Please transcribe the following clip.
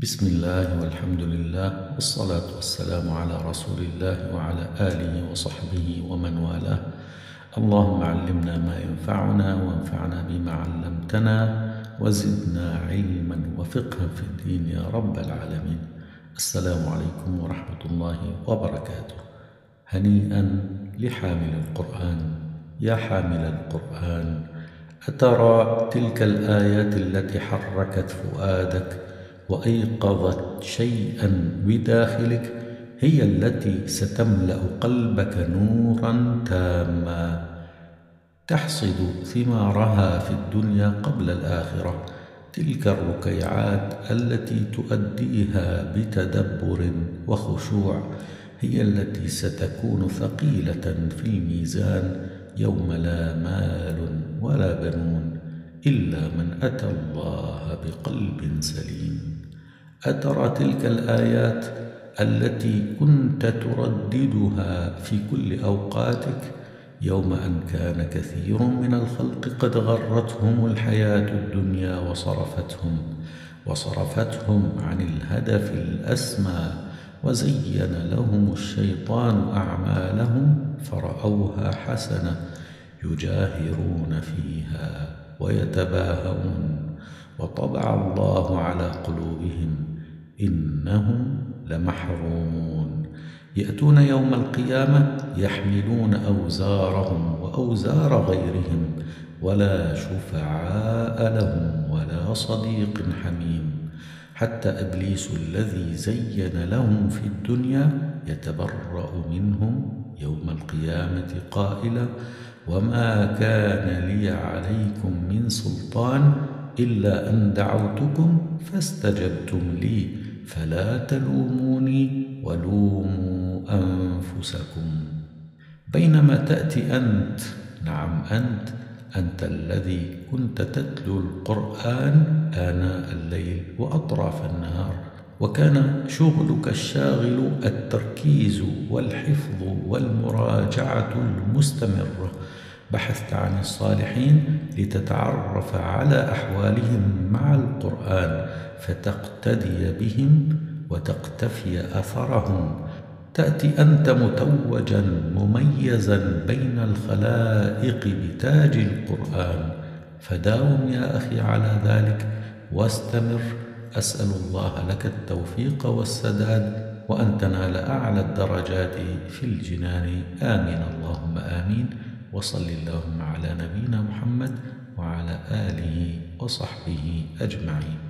بسم الله والحمد لله والصلاة والسلام على رسول الله وعلى آله وصحبه ومن والاه. اللهم علمنا ما ينفعنا وانفعنا بما علمتنا وزدنا علما وفقها في الدين يا رب العالمين. السلام عليكم ورحمة الله وبركاته. هنيئا لحامل القرآن. يا حامل القرآن أترى تلك الآيات التي حركت فؤادك وأيقظت شيئا بداخلك هي التي ستملأ قلبك نورا تاما. تحصد ثمارها في الدنيا قبل الآخرة. تلك الركيعات التي تؤديها بتدبر وخشوع هي التي ستكون ثقيلة في الميزان يوم لا مال ولا بنون إلا من أتى الله بقلب سليم. أترى تلك الآيات التي كنت ترددها في كل أوقاتك يوم أن كان كثير من الخلق قد غرتهم الحياة الدنيا وصرفتهم وصرفتهم عن الهدف الأسمى وزين لهم الشيطان أعمالهم فرأوها حسنة يجاهرون فيها ويتباهون وطبع الله على قلوبهم إنهم لمحرومون. يأتون يوم القيامة يحملون أوزارهم وأوزار غيرهم ولا شفعاء لهم ولا صديق حميم. حتى إبليس الذي زين لهم في الدنيا يتبرأ منهم يوم القيامة قائلا وما كان لي عليكم من سلطان إلا أن دعوتكم فاستجبتم لي فلا تلوموني ولوموا أنفسكم. بينما تأتي أنت نعم أنت أنت الذي كنت تتلو القرآن آناء الليل وأطراف النهار وكان شغلك الشاغل التركيز والحفظ والمراجعة المستمرة. بحثت عن الصالحين لتتعرف على أحوالهم مع القرآن فتقتدي بهم وتقتفي أثرهم. تأتي أنت متوجا مميزا بين الخلائق بتاج القرآن. فداوم يا أخي على ذلك واستمر. أسأل الله لك التوفيق والسداد وان تنال أعلى الدرجات في الجنان. آمين اللهم آمين. وصل اللهم على نبينا محمد وعلى آله وصحبه أجمعين.